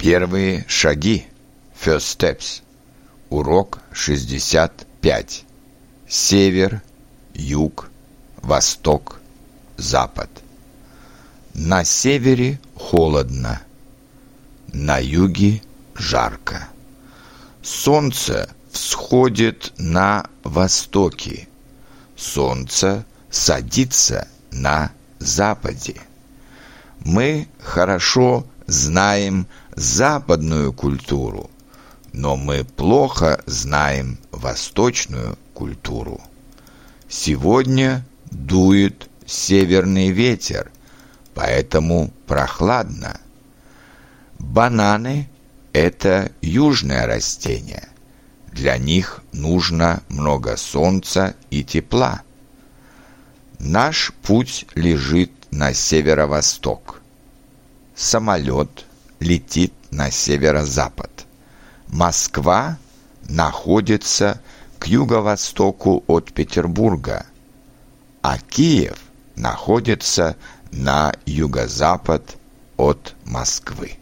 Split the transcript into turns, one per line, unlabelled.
Первые шаги. First steps. Урок 65. Север, юг, восток, запад. На севере холодно, на юге жарко. Солнце всходит на востоке, солнце садится на западе. Мы хорошо знаем западную культуру, но мы плохо знаем восточную культуру. Сегодня дует северный ветер, поэтому прохладно. Бананы – это южное растение. Для них нужно много солнца и тепла. Наш путь лежит на северо-восток. Самолет летит на северо-запад. Москва находится к юго-востоку от Петербурга, а Киев находится на юго-запад от Москвы.